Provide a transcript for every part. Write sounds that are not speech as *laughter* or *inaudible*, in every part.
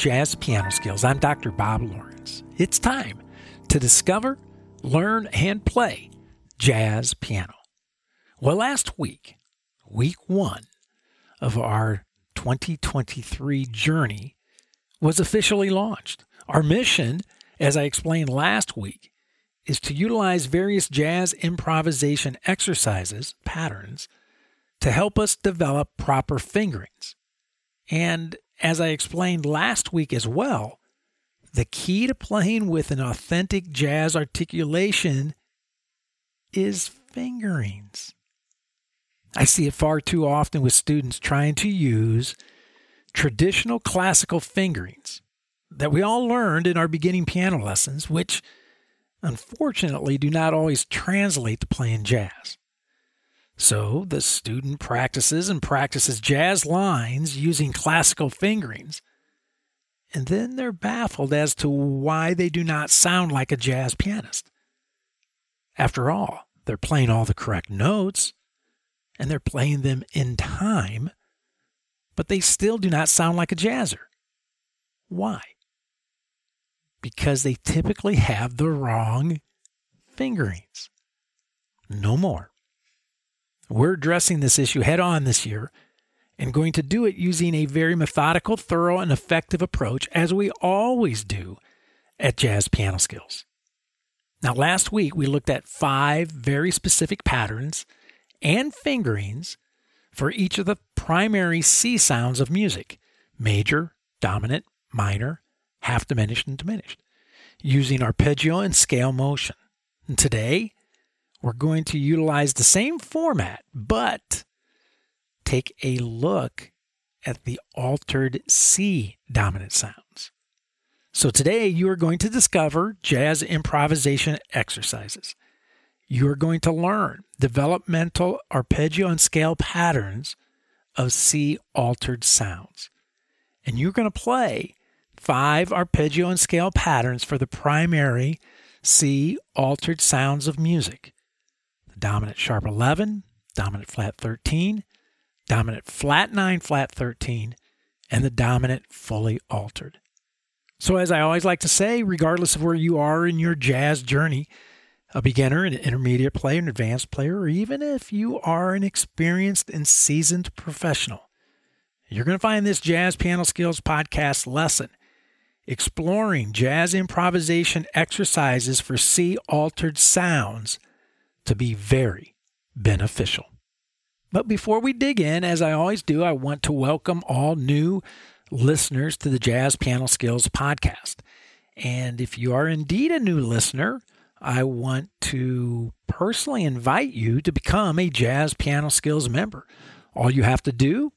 Jazz Piano Skills. I'm Dr. Bob Lawrence. It's time to discover, learn, and play jazz piano. Well, last week, week one of our 2023 journey was officially launched. Our mission, as I explained last week, is to utilize various jazz improvisation exercises, patterns, to help us develop proper fingerings. And as I explained last week as well, the key to playing with an authentic jazz articulation is fingerings. I see it far too often with students trying to use traditional classical fingerings that we all learned in our beginning piano lessons, which unfortunately do not always translate to playing jazz. So the student practices and practices jazz lines using classical fingerings, and then they're baffled as to why they do not sound like a jazz pianist. After all, they're playing all the correct notes and they're playing them in time, but they still do not sound like a jazzer. Why? Because they typically have the wrong fingerings. No more. We're addressing this issue head on this year and going to do it using a very methodical, thorough, and effective approach, as we always do at Jazz Piano Skills. Now, last week we looked at five very specific patterns and fingerings for each of the primary C sounds of music major, dominant, minor, half diminished, and diminished, using arpeggio and scale motion. And today, we're going to utilize the same format, but take a look at the altered C dominant sounds. So today you are going to discover jazz improvisation exercises you are going to learn developmental arpeggio and scale patterns of C altered sounds. And you're going to play five arpeggio and scale patterns for the primary C altered sounds of music dominant sharp 11, dominant flat 13, dominant flat 9, flat 13, and the dominant fully altered. So, as I always like to say, regardless of where you are in your jazz journey, a beginner, an intermediate player, an advanced player, or even if you are an experienced and seasoned professional, you're going to find this Jazz Piano Skills podcast lesson exploring jazz improvisation exercises for C altered sounds to be very beneficial. But before we dig in, as I always do, I want to welcome all new listeners to the Jazz Piano Skills podcast. And if you are indeed a new listener, I want to personally invite you to become a Jazz Piano Skills member. All you have to do,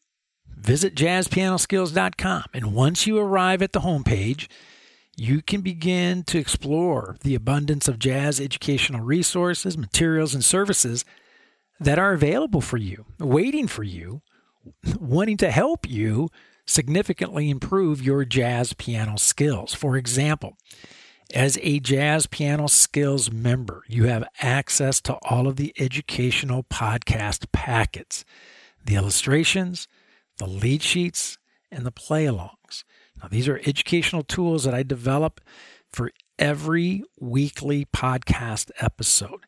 visit jazzpianoskills.com. And once you arrive at the homepage, you can begin to explore the abundance of jazz educational resources, materials, and services that are available for you, waiting for you, wanting to help you significantly improve your jazz piano skills. For example, as a Jazz Piano Skills member, you have access to all of the educational podcast packets, the illustrations, the lead sheets, and the play alongs. Now, these are educational tools that I develop for every weekly podcast episode.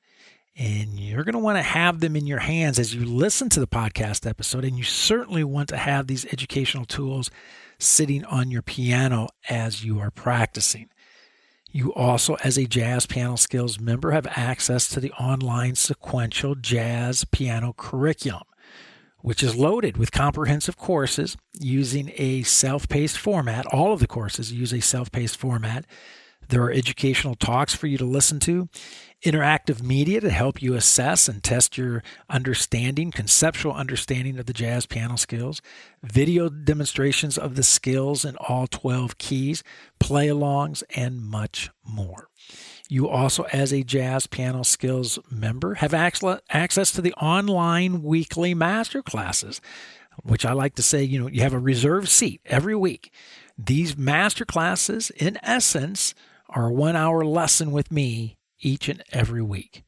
And you're going to want to have them in your hands as you listen to the podcast episode. And you certainly want to have these educational tools sitting on your piano as you are practicing. You also, as a Jazz Piano Skills member, have access to the online sequential jazz piano curriculum, which is loaded with comprehensive courses using a self paced format. All of the courses use a self paced format. There are educational talks for you to listen to, interactive media to help you assess and test your understanding, conceptual understanding of the jazz piano skills, video demonstrations of the skills in all 12 keys, play alongs, and much more. You also, as a Jazz Piano Skills member, have access to the online weekly master classes, which I like to say, you know, you have a reserved seat every week. These master classes, in essence, are a one hour lesson with me each and every week.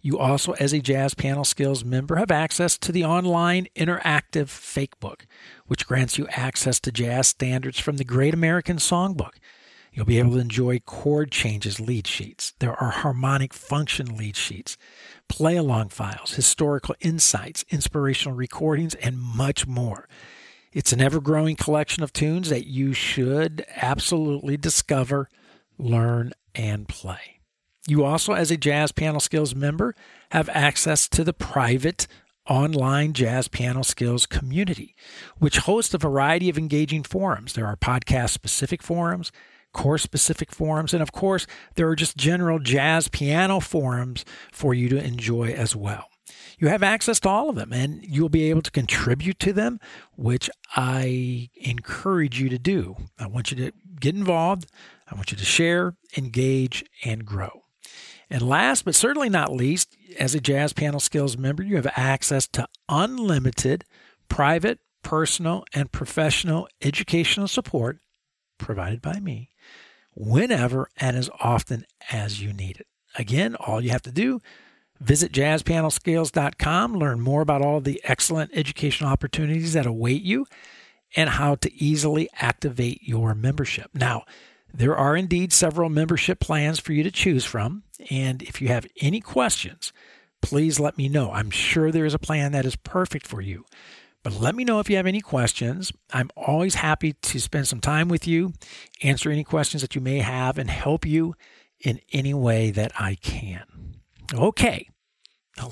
You also, as a Jazz Piano Skills member, have access to the online interactive fake book, which grants you access to jazz standards from the Great American Songbook. You'll be able to enjoy chord changes lead sheets. There are harmonic function lead sheets, play along files, historical insights, inspirational recordings, and much more. It's an ever growing collection of tunes that you should absolutely discover, learn, and play. You also, as a Jazz Piano Skills member, have access to the private online jazz piano skills community, which hosts a variety of engaging forums. There are podcast specific forums, course specific forums, and of course, there are just general jazz piano forums for you to enjoy as well you have access to all of them and you'll be able to contribute to them, which I encourage you to do. I want you to get involved. I want you to share, engage, and grow. And last but certainly not least, as a Jazz Piano Skills member, you have access to unlimited private, personal, and professional educational support provided by me whenever and as often as you need it. Again, all you have to do Visit jazzpianoskills.com, learn more about all the excellent educational opportunities that await you and how to easily activate your membership. Now, there are indeed several membership plans for you to choose from. And if you have any questions, please let me know. I'm sure there is a plan that is perfect for you. But let me know if you have any questions. I'm always happy to spend some time with you, answer any questions that you may have, and help you in any way that I can. Okay,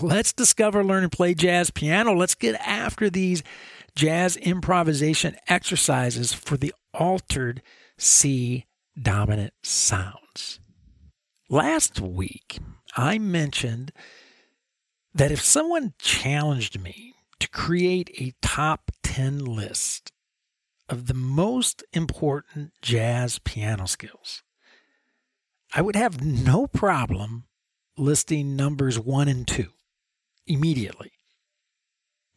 let's discover, learn, and play jazz piano. Let's get after these jazz improvisation exercises for the altered C dominant sounds. Last week, I mentioned that if someone challenged me to create a top 10 list of the most important jazz piano skills, I would have no problem listing numbers 1 and 2 immediately.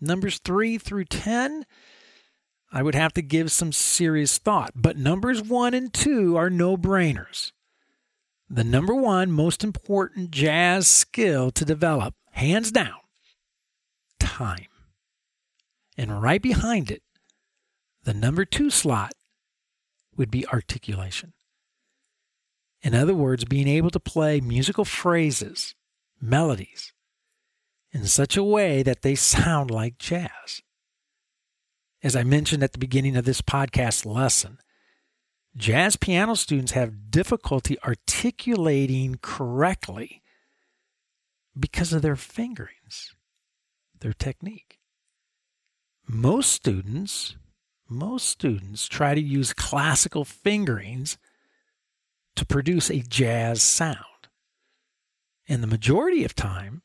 Numbers 3 through 10, I would have to give some serious thought, but numbers 1 and 2 are no brainers. The number one most important jazz skill to develop, hands down, time. And right behind it, the number two slot would be articulation. In other words, being able to play musical phrases, melodies, in such a way that they sound like jazz. As I mentioned at the beginning of this podcast lesson, jazz piano students have difficulty articulating correctly because of their fingerings, their technique. Most students, most students try to use classical fingerings to produce a jazz sound. And the majority of time,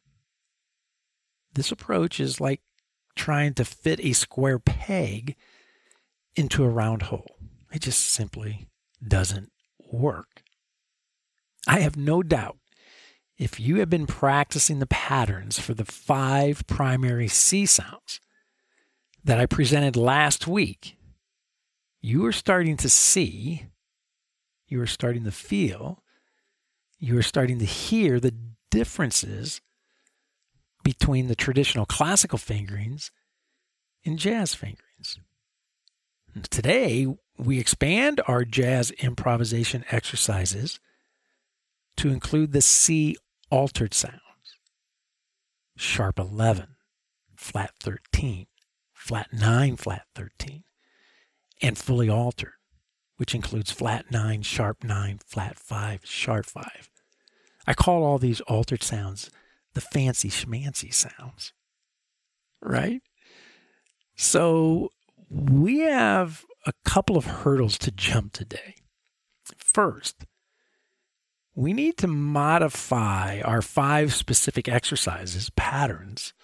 this approach is like trying to fit a square peg into a round hole. It just simply doesn't work. I have no doubt if you have been practicing the patterns for the five primary C sounds that I presented last week, you are starting to see you are starting to feel, you are starting to hear the differences between the traditional classical fingerings and jazz fingerings. Today, we expand our jazz improvisation exercises to include the C altered sounds sharp 11, flat 13, flat 9, flat 13, and fully altered which includes flat 9, sharp 9, flat 5, sharp 5. I call all these altered sounds the fancy schmancy sounds, right? So we have a couple of hurdles to jump today. First, we need to modify our five specific exercises, patterns,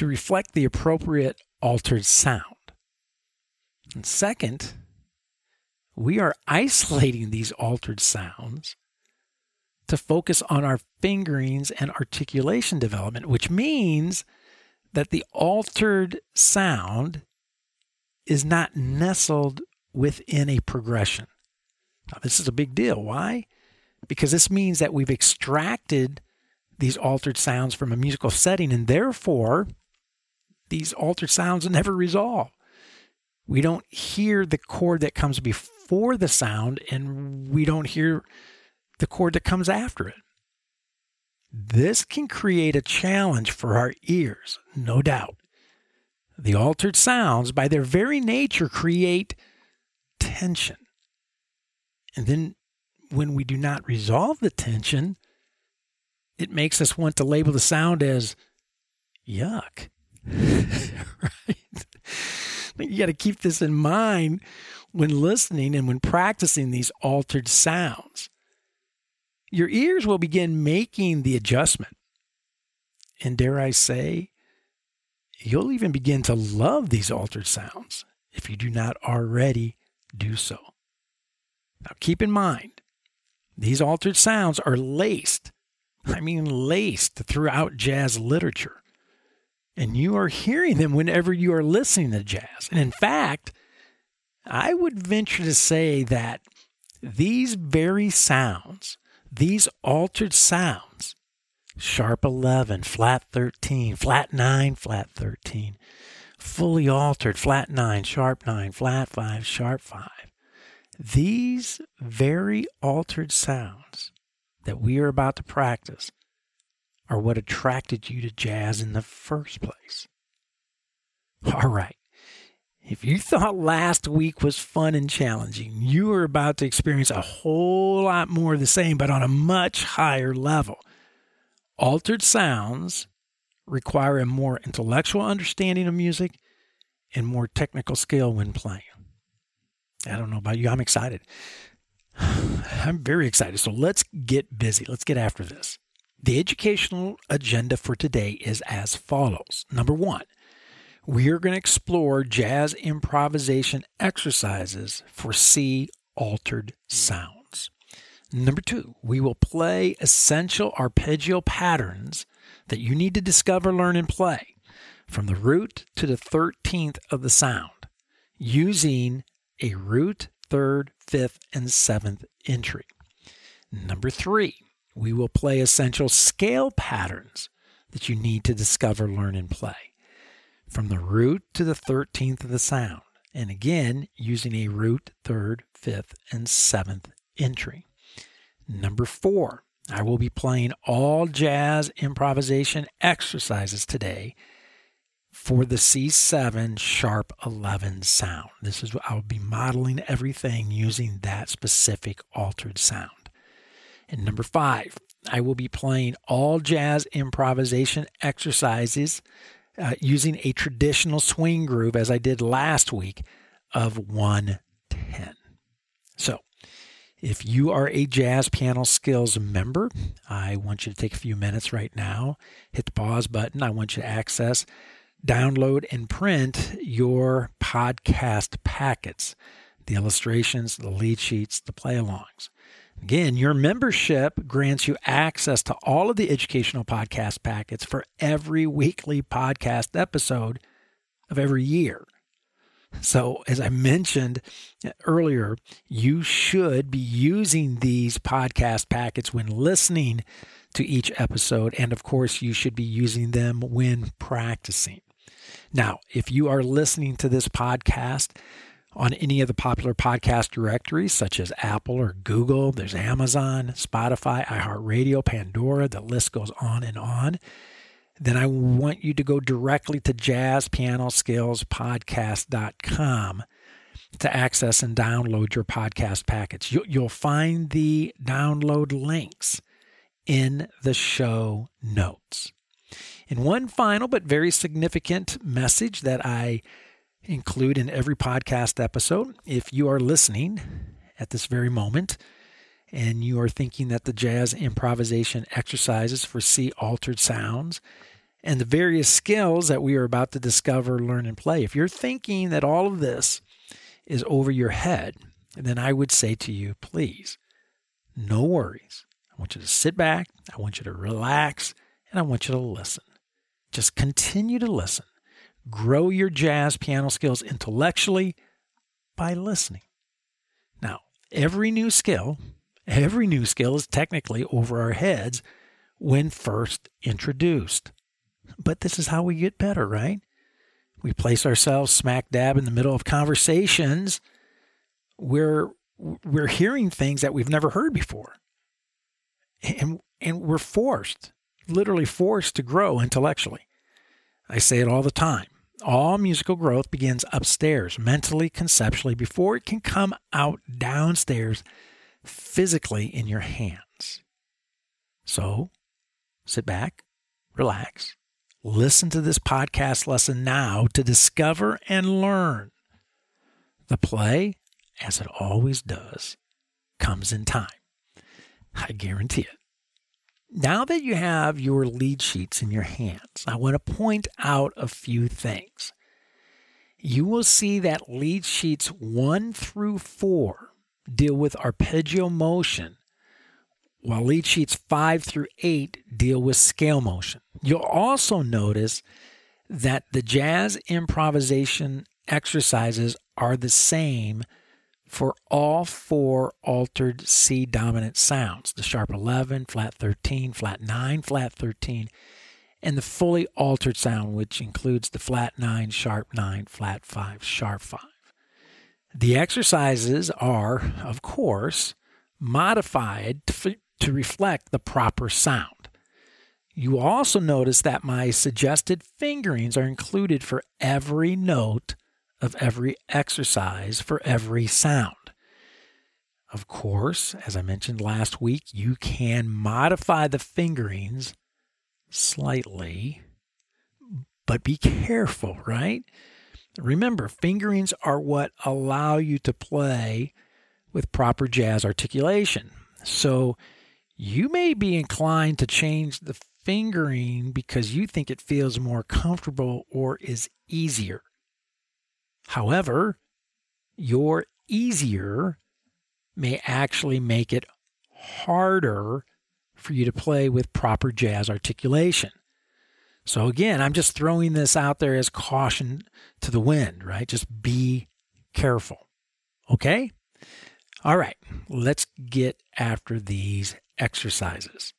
to reflect the appropriate altered sound. And second, we are *laughs* isolating these altered sounds to focus on our fingerings and articulation development, which means that the altered sound is not nestled within a progression. Now, this is a big deal. Why? Because this means that we've extracted these altered sounds from a musical setting, and therefore these altered sounds never resolve. We don't hear the chord that comes before the sound, and we don't hear the chord that comes after it. This can create a challenge for our ears, no doubt. The altered sounds, by their very nature, create tension. And then when we do not resolve the tension, it makes us want to label the sound as yuck. *laughs* right? You got to keep this in mind when listening and when practicing these altered sounds. Your ears will begin making the adjustment. And dare I say, you'll even begin to love these altered sounds if you do not already do so. Now, keep in mind, these altered sounds are laced, I mean, laced throughout jazz literature. And you are hearing them whenever you are listening to jazz. And in fact, I would venture to say that these very sounds, these altered sounds, sharp 11, flat 13, flat 9, flat 13, fully altered, flat 9, sharp 9, flat 5, sharp 5, these very altered sounds that we are about to practice are what attracted you to jazz in the first place. All right. If you thought last week was fun and challenging, you are about to experience a whole lot more of the same, but on a much higher level. Altered sounds require a more intellectual understanding of music and more technical skill when playing. I don't know about you. I'm excited. *sighs* I'm very excited. So let's get busy. Let's get after this. The educational agenda for today is as follows. Number one, we are going to explore jazz improvisation exercises for C altered sounds. Number two, we will play essential arpeggio patterns that you need to discover, learn, and play from the root to the 13th of the sound using a root, third, fifth, and seventh entry. Number three, we will play essential scale patterns that you need to discover, learn, and play from the root to the 13th of the sound. And again, using a root, third, fifth, and seventh entry. Number four, I will be playing all jazz improvisation exercises today for the C7 sharp 11 sound. This is I'll be modeling everything using that specific altered sound. And number 5, I will be playing all jazz improvisation exercises uh, using a traditional swing groove as I did last week of 110. So, if you are a Jazz Piano Skills member, I want you to take a few minutes right now, hit the pause button. I want you to access download and print your podcast packets the illustrations, the lead sheets, the play alongs. Again, your membership grants you access to all of the educational podcast packets for every weekly podcast episode of every year. So, as I mentioned earlier, you should be using these podcast packets when listening to each episode. And of course, you should be using them when practicing. Now, if you are listening to this podcast on any of the popular podcast directories, such as Apple or Google, there's Amazon, Spotify, iHeartRadio, Pandora, the list goes on and on, then I want you to go directly to jazzpianoskillspodcast.com to access and download your podcast packets. You'll find the download links in the show notes. And one final but very significant message that I include in every podcast episode if you are listening at this very moment and you are thinking that the jazz improvisation exercises for C altered sounds and the various skills that we are about to discover, learn, and play, if you're thinking that all of this is over your head, then I would say to you, please, no worries. I want you to sit back, I want you to relax, and I want you to listen. Just continue to listen. Grow your jazz piano skills intellectually by listening. Now, every new skill, every new skill is technically over our heads when first introduced. But this is how we get better, right? We place ourselves smack dab in the middle of conversations where we're hearing things that we've never heard before. And, and we're forced, literally forced to grow intellectually. I say it all the time. All musical growth begins upstairs, mentally, conceptually, before it can come out downstairs physically in your hands. So sit back, relax, listen to this podcast lesson now to discover and learn. The play, as it always does, comes in time. I guarantee it. Now that you have your lead sheets in your hands, I want to point out a few things. You will see that lead sheets 1 through 4 deal with arpeggio motion, while lead sheets 5 through 8 deal with scale motion. You'll also notice that the jazz improvisation exercises are the same for all four altered C dominant sounds the sharp 11, flat 13, flat 9, flat 13, and the fully altered sound, which includes the flat 9, sharp 9, flat 5, sharp 5. The exercises are, of course, modified to, to reflect the proper sound. You also notice that my suggested fingerings are included for every note of every exercise for every sound. Of course, as I mentioned last week, you can modify the fingerings slightly, but be careful, right? Remember, fingerings are what allow you to play with proper jazz articulation. So you may be inclined to change the fingering because you think it feels more comfortable or is easier. However, your easier may actually make it harder for you to play with proper jazz articulation. So, again, I'm just throwing this out there as caution to the wind, right? Just be careful. Okay? All right, let's get after these exercises.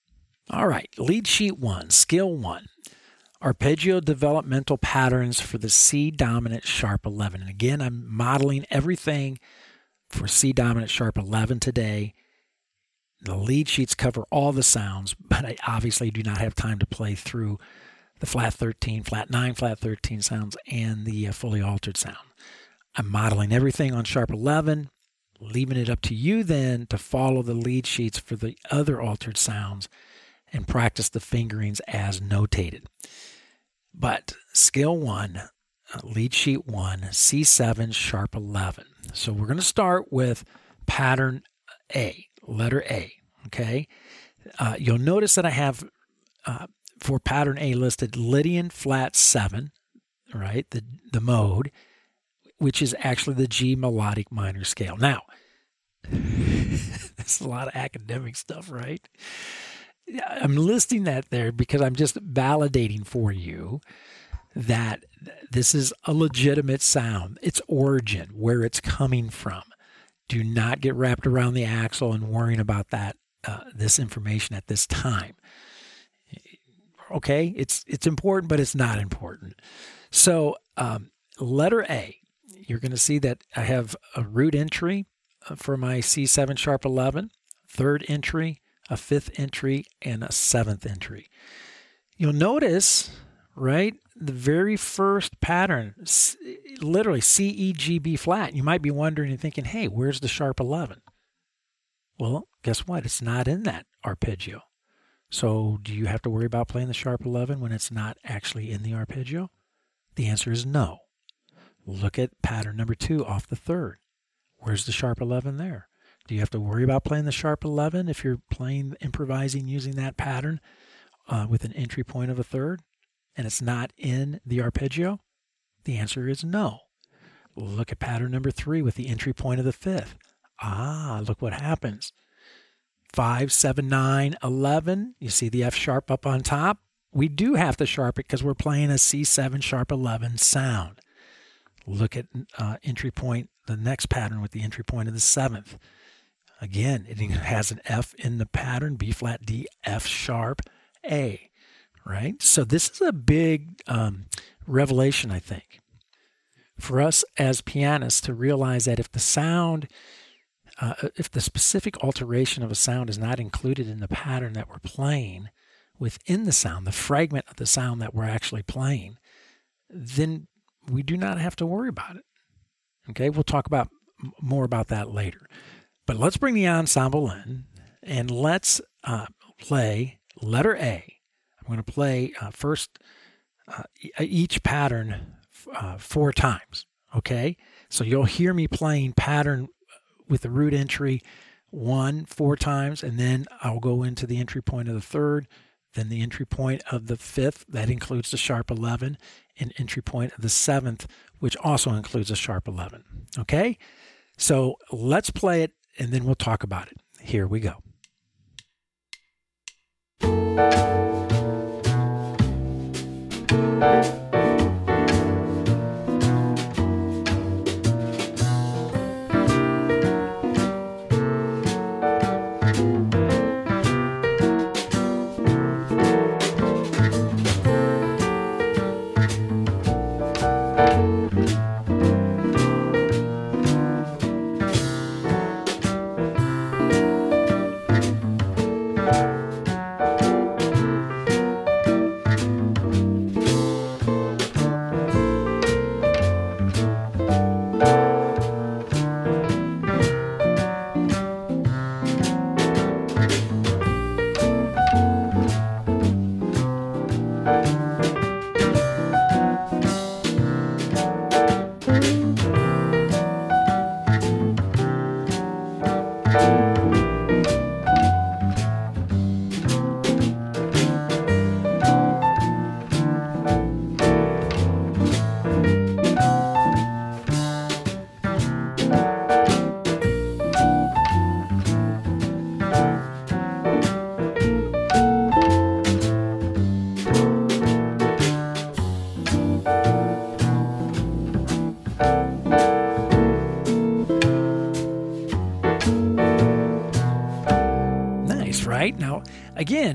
All right, lead sheet one, skill one arpeggio developmental patterns for the C dominant sharp 11. And again, I'm modeling everything for C dominant sharp 11 today. The lead sheets cover all the sounds, but I obviously do not have time to play through the flat 13, flat 9, flat 13 sounds and the uh, fully altered sound. I'm modeling everything on sharp 11, leaving it up to you then to follow the lead sheets for the other altered sounds and practice the fingerings as notated. But scale one, uh, lead sheet one, C7, sharp 11. So we're going to start with pattern A, letter A. Okay. Uh, you'll notice that I have uh, for pattern A listed Lydian flat 7, right? The, the mode, which is actually the G melodic minor scale. Now, *laughs* that's a lot of academic stuff, right? I'm listing that there because I'm just validating for you that this is a legitimate sound, its origin, where it's coming from. Do not get wrapped around the axle and worrying about that uh, this information at this time. Okay, it's it's important, but it's not important. So, um, letter A, you're going to see that I have a root entry uh, for my C7 sharp 11, third entry, a fifth entry, and a seventh entry. You'll notice, right, the very first pattern, literally C, E, G, B flat. You might be wondering and thinking, hey, where's the sharp 11? Well, guess what? It's not in that arpeggio. So, do you have to worry about playing the sharp 11 when it's not actually in the arpeggio? The answer is no. Look at pattern number two off the third. Where's the sharp 11 there? Do you have to worry about playing the sharp 11 if you're playing, improvising using that pattern uh, with an entry point of a third and it's not in the arpeggio? The answer is no. Look at pattern number three with the entry point of the fifth. Ah, look what happens. Five, seven, nine, eleven. You see the F sharp up on top? We do have to sharp it because we're playing a C7 sharp 11 sound. Look at uh, entry point, the next pattern with the entry point of the seventh. Again, it *laughs* has an F in the pattern, B flat D, F sharp, A, right? So this is a big um, revelation, I think, for us as pianists to realize that if the sound, uh, if the specific alteration of a sound is not included in the pattern that we're playing within the sound, the fragment of the sound that we're actually playing, then we do not have to worry about it. Okay, we'll talk about more about that later. But let's bring the ensemble in and let's uh, play letter A. I'm going to play uh, first uh, each pattern uh, four times. Okay, so you'll hear me playing pattern with the root entry one four times, and then I'll go into the entry point of the third, then the entry point of the fifth, that includes the sharp 11, and entry point of the seventh, which also includes a sharp 11. Okay? So let's play it and then we'll talk about it. Here we go.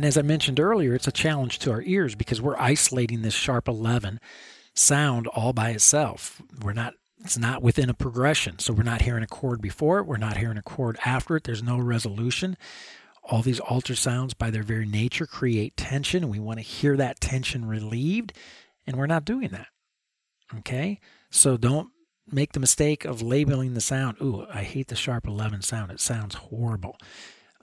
As I mentioned earlier, it's a challenge to our ears because we're isolating this sharp 11 sound all by itself. We're not it's not within a progression. So we're not hearing a chord before it, we're not hearing a chord after it. There's no resolution. All these alter sounds by their very nature create tension we want to hear that tension relieved and we're not doing that. Okay? So don't make the mistake of labeling the sound, ooh, I hate the sharp 11 sound. It sounds horrible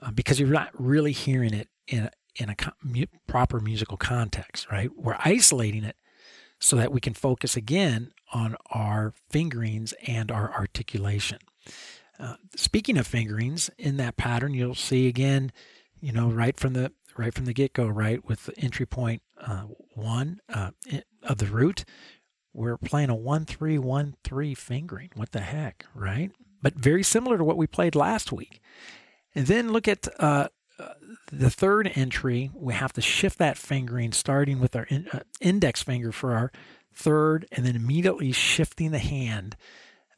uh, because you're not really hearing it in in a mu- proper musical context, right? We're isolating it so that we can focus again on our fingerings and our articulation. Uh, speaking of fingerings, in that pattern, you'll see again, you know, right from the right from the get go, right with the entry point uh, one uh, of the root, we're playing a one three one three fingering. What the heck, right? But very similar to what we played last week. And then look at uh, the third entry. We have to shift that fingering, starting with our in, uh, index finger for our third, and then immediately shifting the hand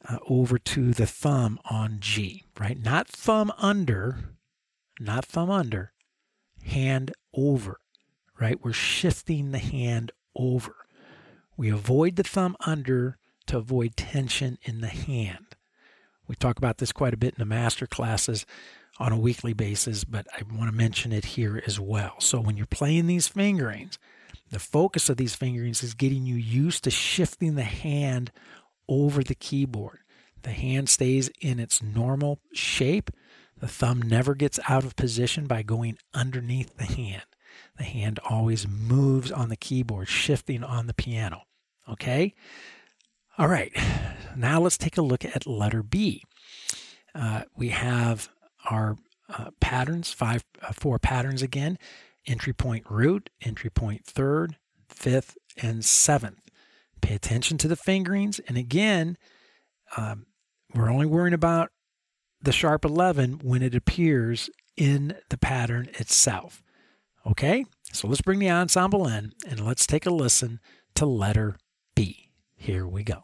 uh, over to the thumb on G, right? Not thumb under, not thumb under, hand over, right? We're shifting the hand over. We avoid the thumb under to avoid tension in the hand. We talk about this quite a bit in the master classes on a weekly basis, but I want to mention it here as well. So when you're playing these fingerings, the focus of these fingerings is getting you used to shifting the hand over the keyboard. The hand stays in its normal shape. The thumb never gets out of position by going underneath the hand. The hand always moves on the keyboard, shifting on the piano. Okay? All right, *sighs* now let's take a look at letter B. Uh, we have our uh, patterns, five, uh, four patterns again entry point root, entry point third, fifth, and seventh. Pay attention to the fingerings. And again, um, we're only worrying about the sharp 11 when it appears in the pattern itself. Okay, so let's bring the ensemble in and let's take a listen to letter B. Here we go.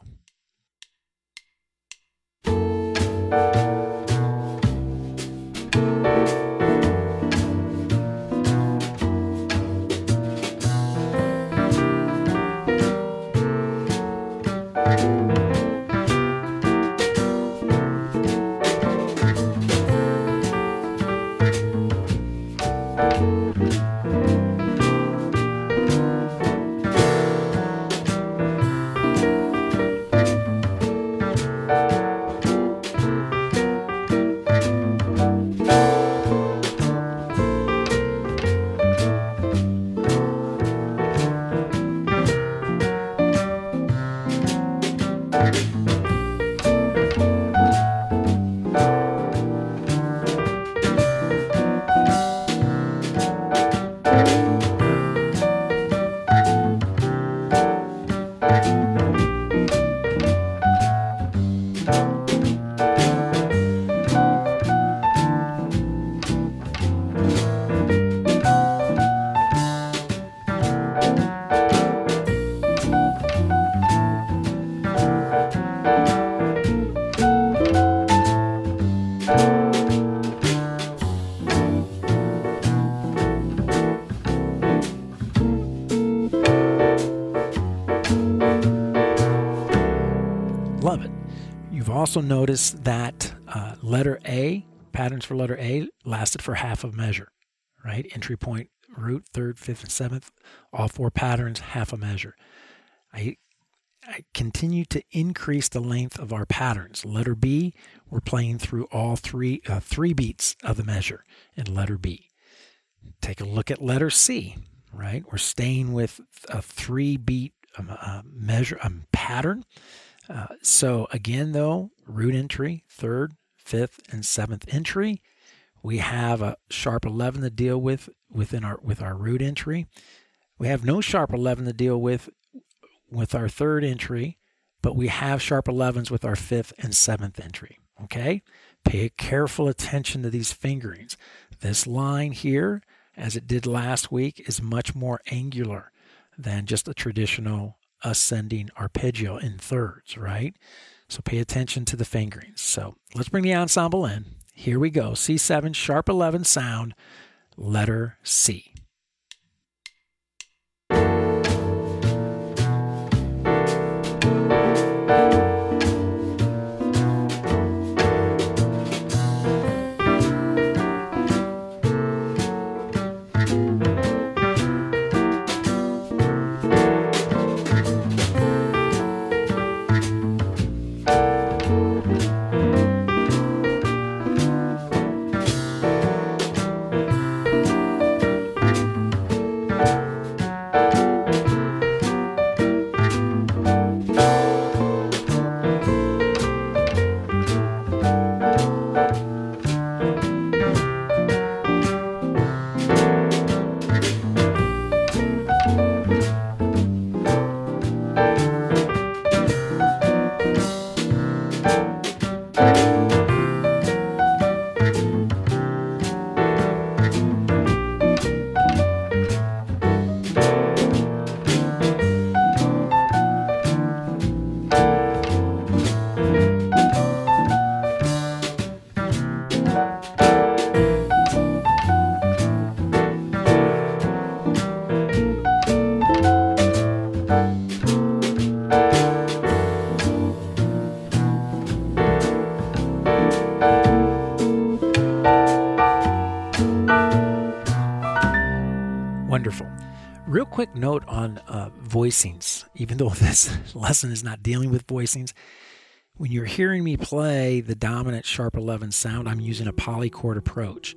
Also noticed that uh, letter A, patterns for letter A, lasted for half a measure, right? Entry point, root, third, fifth, and seventh, all four patterns, half a measure. I, I continue to increase the length of our patterns. Letter B, we're playing through all three uh, three beats of the measure in letter B. Take a look at letter C, right? We're staying with a three beat um, uh, measure um, pattern. Uh, so again, though, root entry, third, fifth, and seventh entry. We have a sharp 11 to deal with within our with our root entry. We have no sharp 11 to deal with with our third entry, but we have sharp 11s with our fifth and seventh entry. Okay? Pay careful attention to these fingerings. This line here, as it did last week, is much more angular than just a traditional ascending arpeggio in thirds, right? So pay attention to the fingerings. So let's bring the ensemble in. Here we go. C7, sharp 11 sound, letter C. quick note on uh, voicings, even though *laughs* this lesson is not dealing with voicings. When you're hearing me play the dominant sharp 11 sound, I'm using a polychord approach.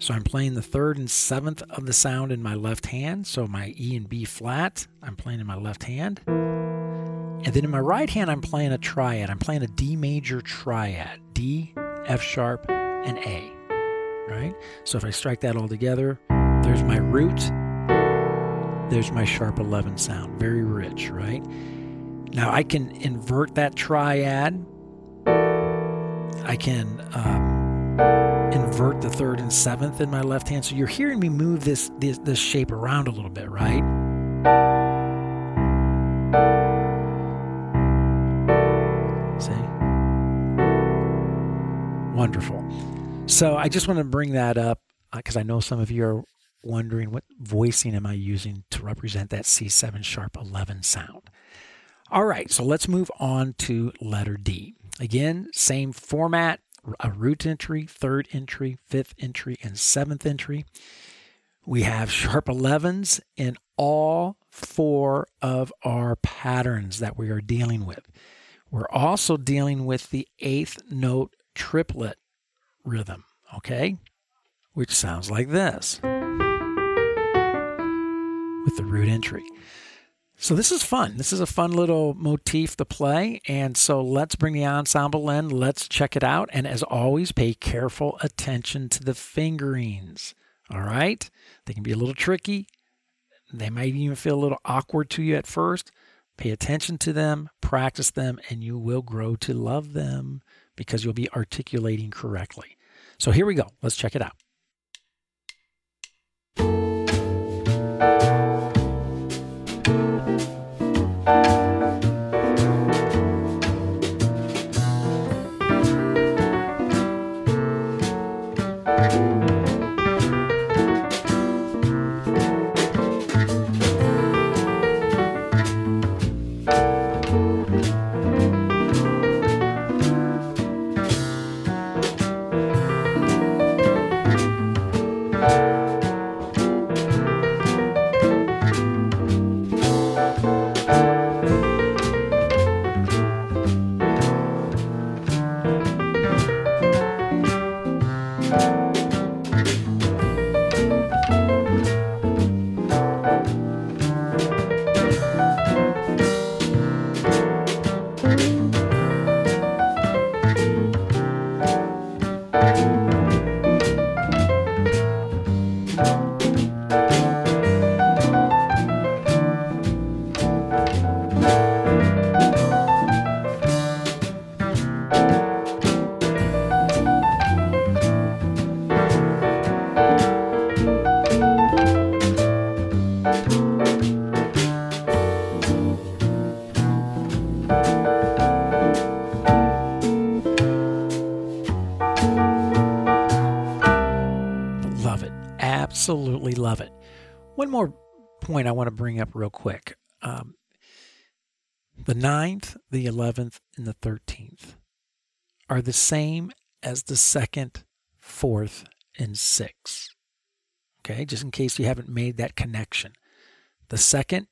So I'm playing the third and seventh of the sound in my left hand. So my E and B flat, I'm playing in my left hand. And then in my right hand, I'm playing a triad. I'm playing a D major triad D, F sharp, and A. Right? So if I strike that all together, there's my root, there's my sharp 11 sound. Very rich, right? Now I can invert that triad. I can um, invert the third and seventh in my left hand. So you're hearing me move this, this, this shape around a little bit, right? See? Wonderful. So I just want to bring that up because uh, I know some of you are wondering what voicing am I using to represent that C7 sharp 11 sound. All right, so let's move on to letter D. Again, same format, a root entry, third entry, fifth entry, and seventh entry. We have sharp 11s in all four of our patterns that we are dealing with. We're also dealing with the eighth note triplet rhythm, okay? Which sounds like this with the root entry. So this is fun. This is a fun little motif to play. And so let's bring the ensemble in. Let's check it out. And as always, pay careful attention to the fingerings. All right? They can be a little tricky. They might even feel a little awkward to you at first. Pay attention to them, practice them, and you will grow to love them because you'll be articulating correctly. So here we go. Let's check it out. Point I want to bring up real quick. Um, the 9th, the 11th, and the 13th are the same as the 2nd, 4th, and 6th. Okay, just in case you haven't made that connection. The 2nd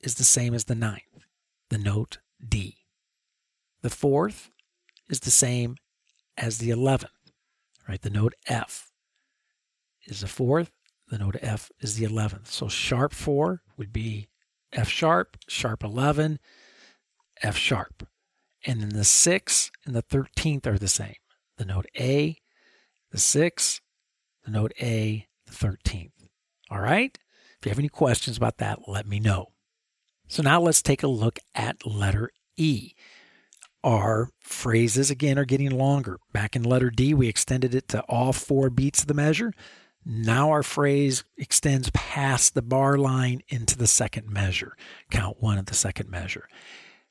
is the same as the 9th, the note D. The 4th is the same as the 11th, right? The note F is the 4th, the note F is the 11th. So sharp 4 would be F sharp, sharp 11, F sharp. And then the 6 and the 13th are the same. The note A, the 6, the note A, the 13th. All right? If you have any questions about that, let me know. So now let's take a look at letter E. Our phrases again are getting longer. Back in letter D, we extended it to all four beats of the measure. Now our phrase extends past the bar line into the second measure, count one of the second measure.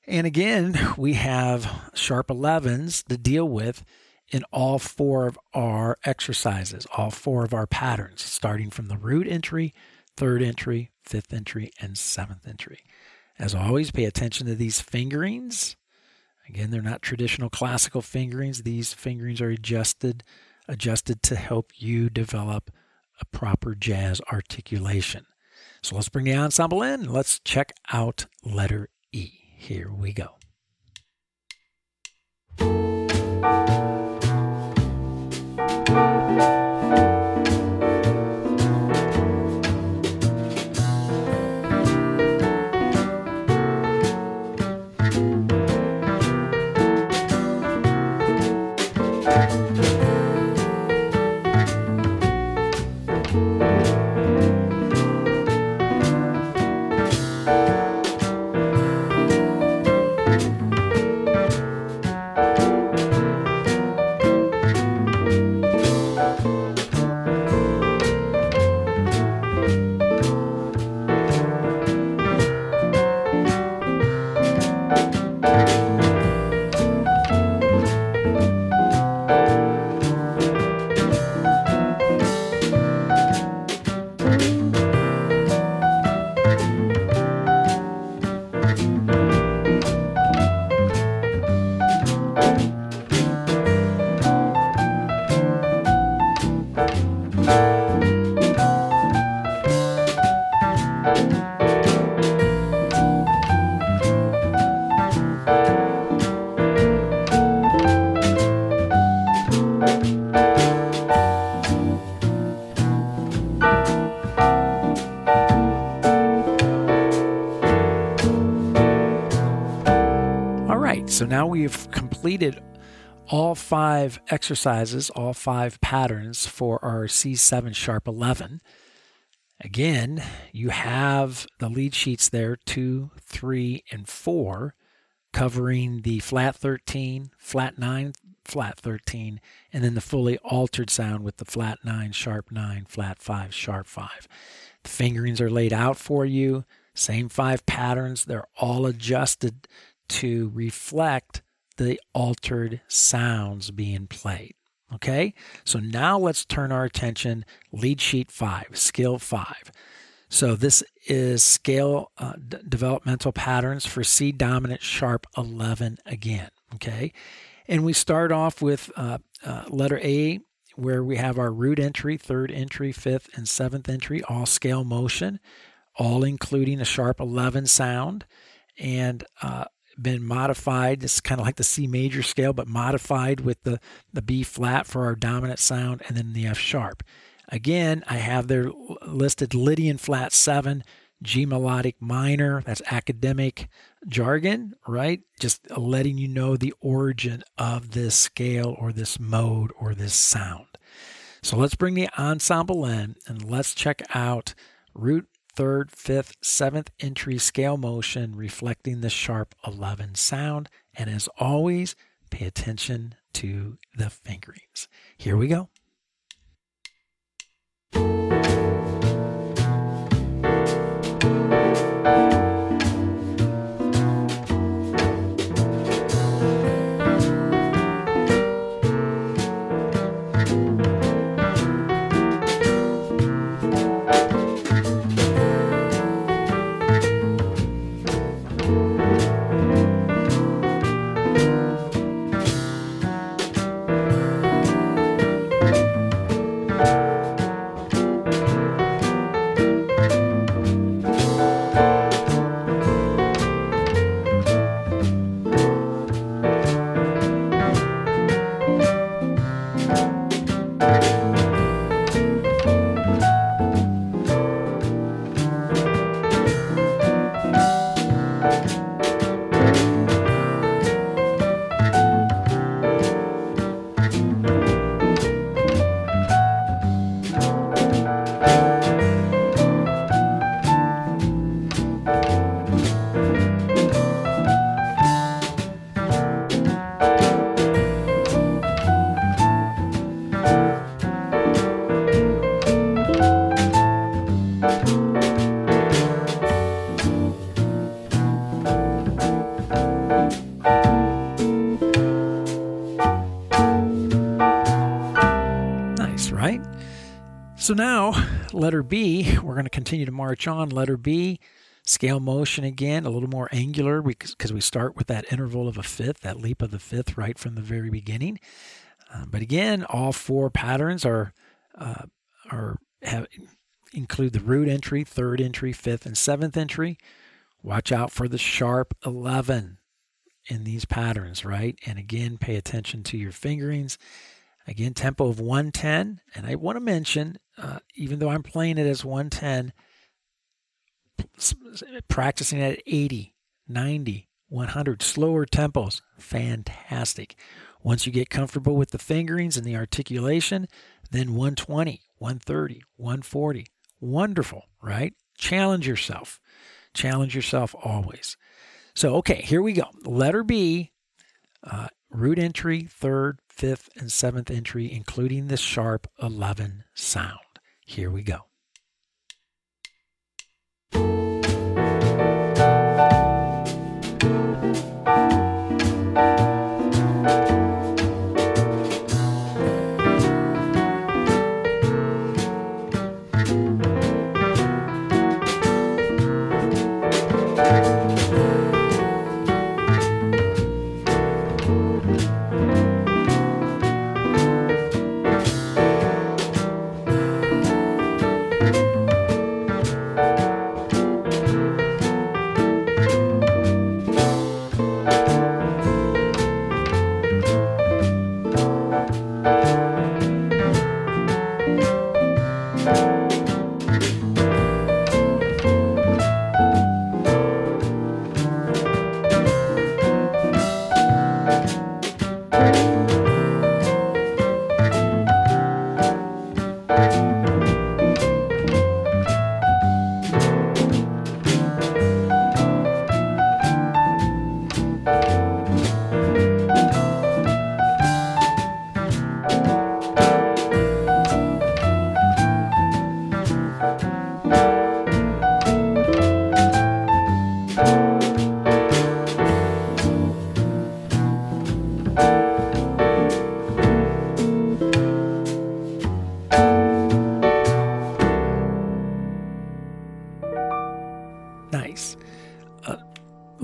And again, *laughs* we have sharp 11s to deal with in all four of our exercises, all four of our patterns, starting from the root entry, third entry, fifth entry, and seventh entry. As always, pay attention to these fingerings. Again, they're not traditional classical fingerings. These fingerings are adjusted adjusted to help you develop a proper jazz articulation. So let's bring the ensemble in. Let's check out letter E. Here we go. Five exercises, all five patterns for our C7 sharp 11. Again, you have the lead sheets there, two, three, and four, covering the flat 13, flat 9, flat 13, and then the fully altered sound with the flat 9, sharp 9, flat 5, sharp 5. The fingerings are laid out for you, same five patterns, they're all adjusted to reflect the altered sounds being played. Okay, so now let's turn our attention lead sheet five, skill five. So this is scale uh, d- developmental patterns for C dominant sharp 11 again. Okay, and we start off with uh, uh, letter A where we have our root entry, third entry, fifth, and seventh entry, all scale motion, all including a sharp 11 sound. And uh, been modified. It's kind of like the C major scale, but modified with the, the B flat for our dominant sound and then the F sharp. Again, I have there listed Lydian flat 7, G melodic minor. That's academic jargon, right? Just letting you know the origin of this scale or this mode or this sound. So let's bring the ensemble in and let's check out root third, fifth, seventh entry scale motion reflecting the sharp 11 sound. And as always, pay attention to the fingerings. Here we go. So now, letter B, we're going to continue to march on. Letter B, scale motion again, a little more angular because we start with that interval of a fifth, that leap of the fifth right from the very beginning. Uh, but again, all four patterns are uh, are have include the root entry, third entry, fifth, and seventh entry. Watch out for the sharp 11 in these patterns, right? And again, pay attention to your fingerings Again, tempo of 110. And I want to mention, uh, even though I'm playing it as 110, practicing at 80, 90, 100, slower tempos, fantastic. Once you get comfortable with the fingerings and the articulation, then 120, 130, 140. Wonderful, right? Challenge yourself. Challenge yourself always. So, okay, here we go. Letter B, uh, root entry, third, fifth, and seventh entry, including the sharp 11 sound. Here we go.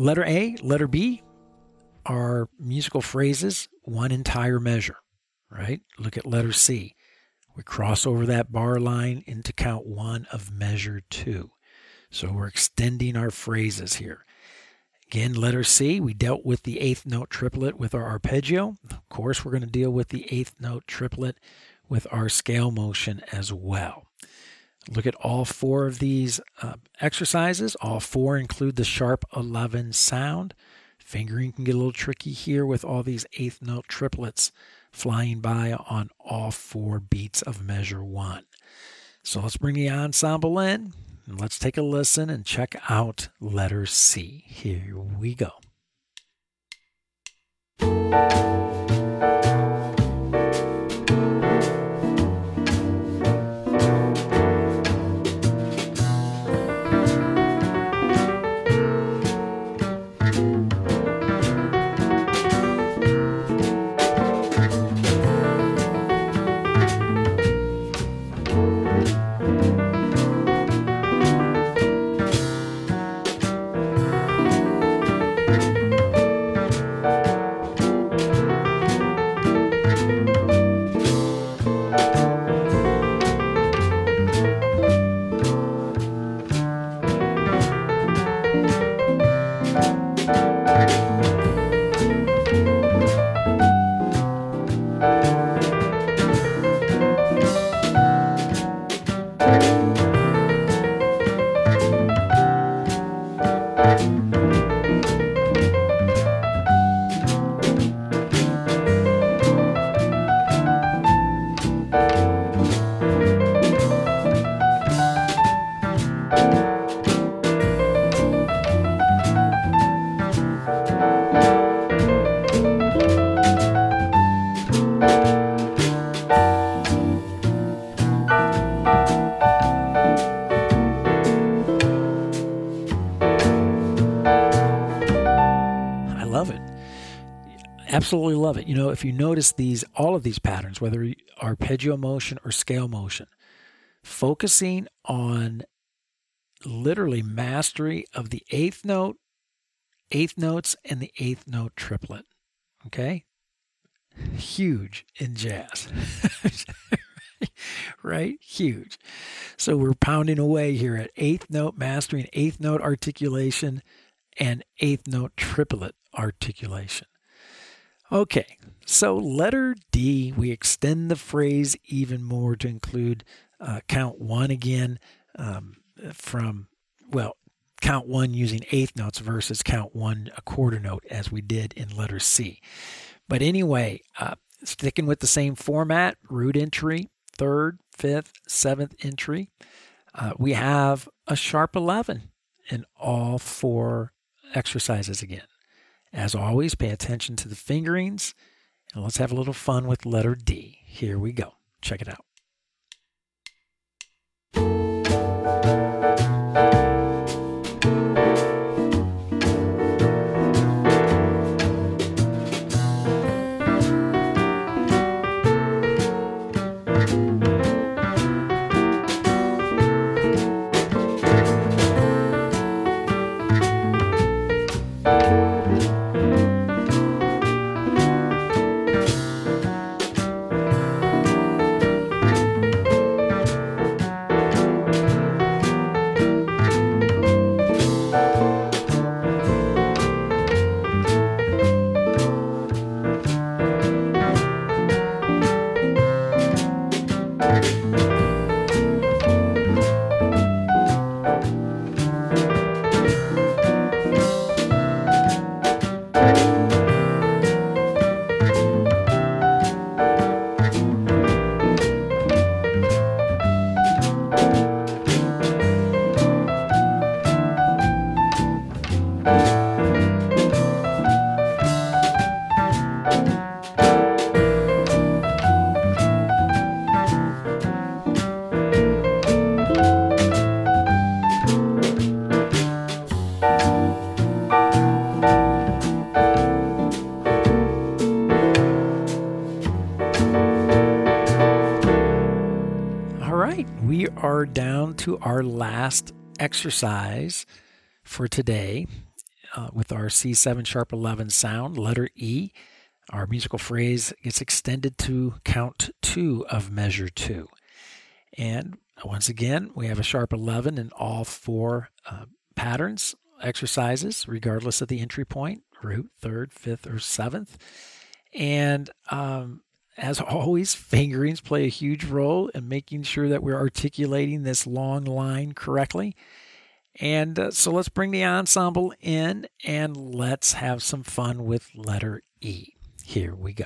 Letter A, letter B are musical phrases, one entire measure, right? Look at letter C. We cross over that bar line into count one of measure two. So we're extending our phrases here. Again, letter C, we dealt with the eighth note triplet with our arpeggio. Of course, we're going to deal with the eighth note triplet with our scale motion as well. Look at all four of these uh, exercises. All four include the sharp 11 sound. Fingering can get a little tricky here with all these eighth note triplets flying by on all four beats of measure one. So let's bring the ensemble in and let's take a listen and check out letter C. Here we go. Absolutely love it. You know, if you notice these, all of these patterns, whether arpeggio motion or scale motion, focusing on literally mastery of the eighth note, eighth notes, and the eighth note triplet. Okay? Huge in jazz. *laughs* right? Huge. So we're pounding away here at eighth note mastering, eighth note articulation, and eighth note triplet articulation. Okay, so letter D, we extend the phrase even more to include uh, count one again um, from, well, count one using eighth notes versus count one a quarter note as we did in letter C. But anyway, uh, sticking with the same format, root entry, third, fifth, seventh entry, uh, we have a sharp 11 in all four exercises again. As always, pay attention to the fingerings and let's have a little fun with letter D. Here we go. Check it out. Are our last exercise for today uh, with our C7 sharp 11 sound, letter E. Our musical phrase gets extended to count two of measure two. And once again, we have a sharp 11 in all four uh, patterns, exercises, regardless of the entry point root, third, fifth, or seventh. And um, as always, fingerings play a huge role in making sure that we're articulating this long line correctly. And uh, so let's bring the ensemble in and let's have some fun with letter E. Here we go.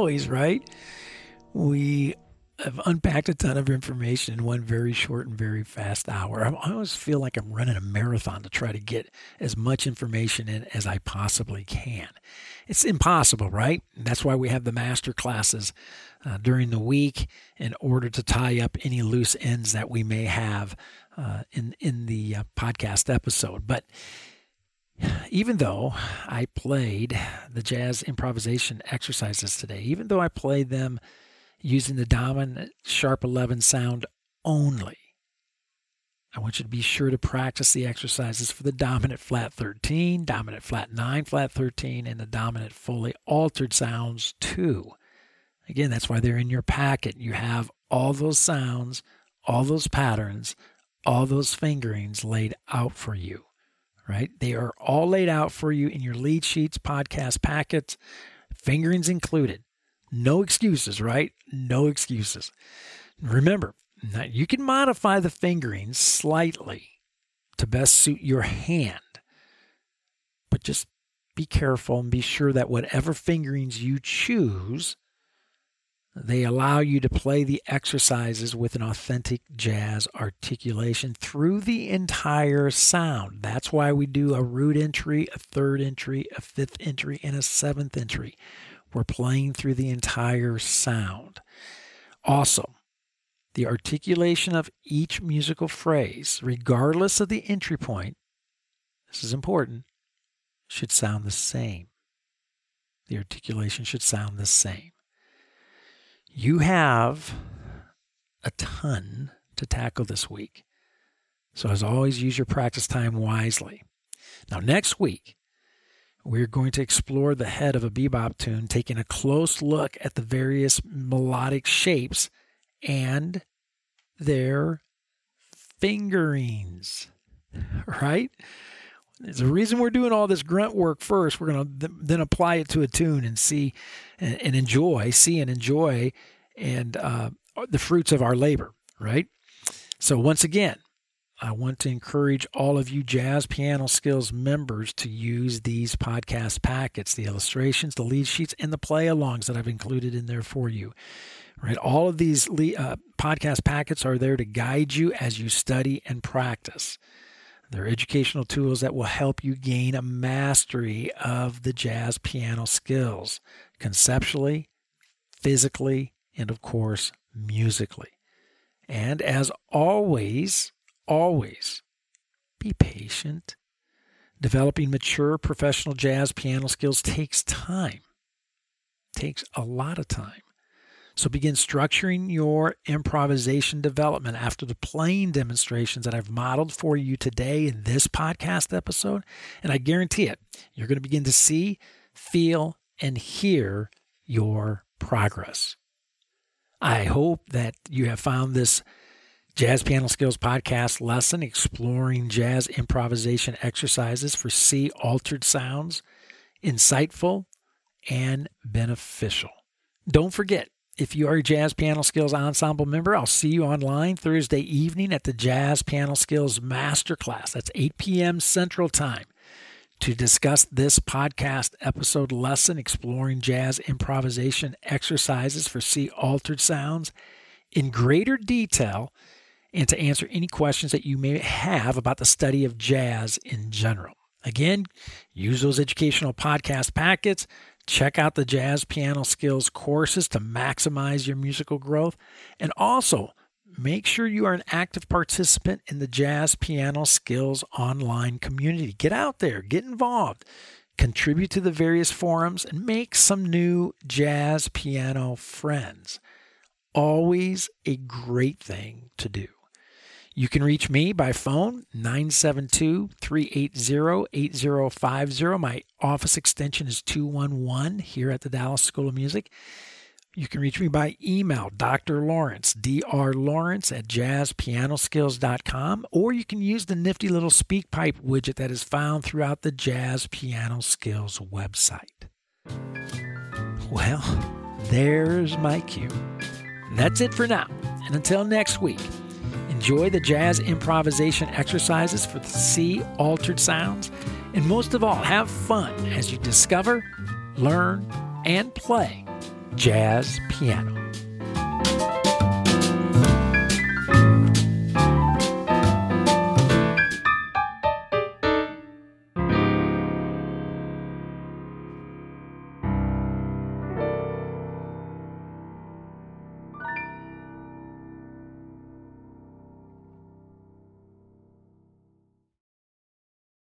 Always, right? We I've unpacked a ton of information in one very short and very fast hour. I always feel like I'm running a marathon to try to get as much information in as I possibly can. It's impossible, right? That's why we have the master classes uh, during the week in order to tie up any loose ends that we may have uh, in in the uh, podcast episode. But even though I played the jazz improvisation exercises today, even though I played them using the dominant sharp 11 sound only, I want you to be sure to practice the exercises for the dominant flat 13, dominant flat 9, flat 13, and the dominant fully altered sounds too. Again, that's why they're in your packet. You have all those sounds, all those patterns, all those fingerings laid out for you right? They are all laid out for you in your lead sheets, podcast packets, fingerings included. No excuses, right? No excuses. Remember, you can modify the fingerings slightly to best suit your hand, but just be careful and be sure that whatever fingerings you choose they allow you to play the exercises with an authentic jazz articulation through the entire sound. That's why we do a root entry, a third entry, a fifth entry, and a seventh entry. We're playing through the entire sound. Also, the articulation of each musical phrase, regardless of the entry point, this is important, should sound the same. The articulation should sound the same. You have a ton to tackle this week. So, as always, use your practice time wisely. Now, next week, we're going to explore the head of a bebop tune, taking a close look at the various melodic shapes and their fingerings. *laughs* Right? There's a reason we're doing all this grunt work first. We're going to th- then apply it to a tune and see and, and enjoy, see and enjoy, and uh, the fruits of our labor, right? So, once again, I want to encourage all of you Jazz Piano Skills members to use these podcast packets, the illustrations, the lead sheets, and the play alongs that I've included in there for you. Right, all of these uh, podcast packets are there to guide you as you study and practice. They're educational tools that will help you gain a mastery of the jazz piano skills conceptually, physically, and of course, musically. And as always, always be patient. Developing mature professional jazz piano skills takes time, takes a lot of time. So begin structuring your improvisation development after the playing demonstrations that I've modeled for you today in this podcast episode. And I guarantee it, you're going to begin to see, feel, and hear your progress. I hope that you have found this Jazz Piano Skills podcast lesson exploring jazz improvisation exercises for C altered sounds insightful and beneficial. Don't forget, if you are a Jazz Piano Skills Ensemble member, I'll see you online Thursday evening at the Jazz Piano Skills Masterclass. That's 8 p.m. Central Time to discuss this podcast episode lesson exploring jazz improvisation exercises for C altered sounds in greater detail and to answer any questions that you may have about the study of jazz in general. Again, use those educational podcast packets Check out the jazz piano skills courses to maximize your musical growth. And also, make sure you are an active participant in the Jazz Piano Skills online community. Get out there, get involved, contribute to the various forums, and make some new jazz piano friends. Always a great thing to do. You can reach me by phone, 972 380 8050. My office extension is 211 here at the Dallas School of Music. You can reach me by email, Dr. Lawrence, Dr. Lawrence at jazzpianoskills.com, or you can use the nifty little SpeakPipe widget that is found throughout the Jazz Piano Skills website. Well, there's my cue. That's it for now. And until next week, Enjoy the jazz improvisation exercises for the C altered sounds, and most of all, have fun as you discover, learn, and play jazz piano.